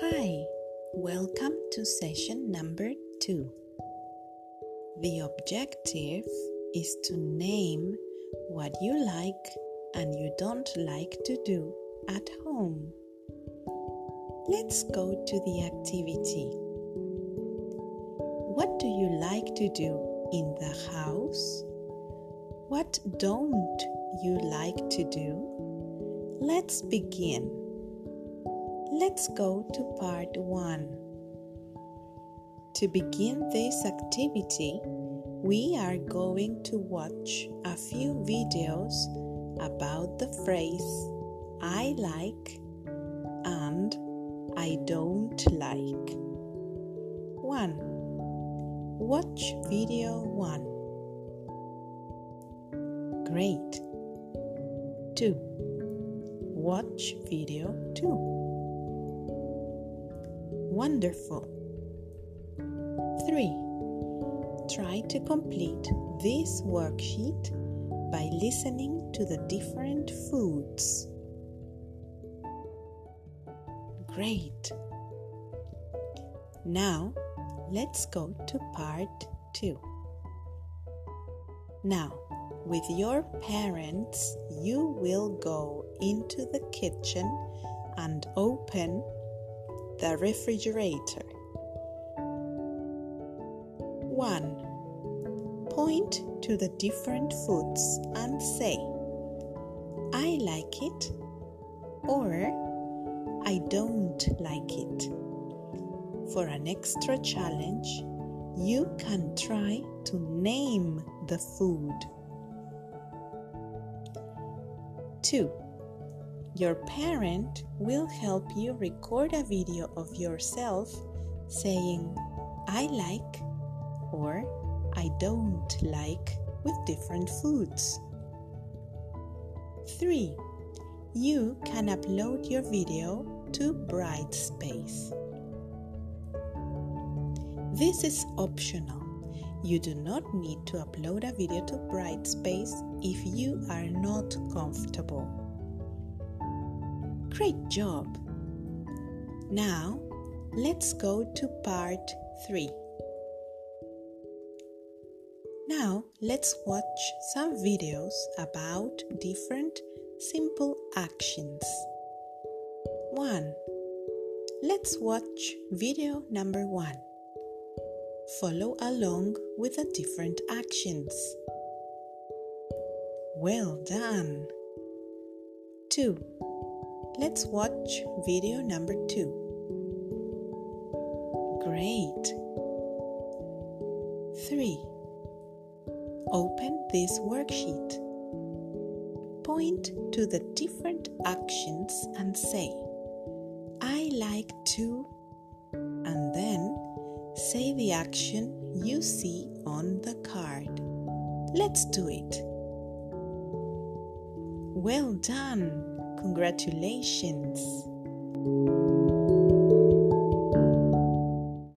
Hi, welcome to session number two. The objective is to name what you like and you don't like to do at home. Let's go to the activity. What do you like to do in the house? What don't you like to do? Let's begin. Let's go to part 1. To begin this activity, we are going to watch a few videos about the phrase I like and I don't like. 1. Watch video 1. Great. 2. Watch video 2. Wonderful. 3. Try to complete this worksheet by listening to the different foods. Great. Now, let's go to part 2. Now, with your parents, you will go into the kitchen and open the refrigerator. 1. Point to the different foods and say, I like it or I don't like it. For an extra challenge, you can try to name the food. 2. Your parent will help you record a video of yourself saying, I like or I don't like with different foods. 3. You can upload your video to Brightspace. This is optional. You do not need to upload a video to Brightspace if you are not comfortable. Great job! Now, let's go to part 3. Now, let's watch some videos about different simple actions. 1. Let's watch video number 1. Follow along with the different actions. Well done! 2. Let's watch video number two. Great. 3. Open this worksheet. Point to the different actions and say, I like to, and then say the action you see on the card. Let's do it. Well done! Congratulations!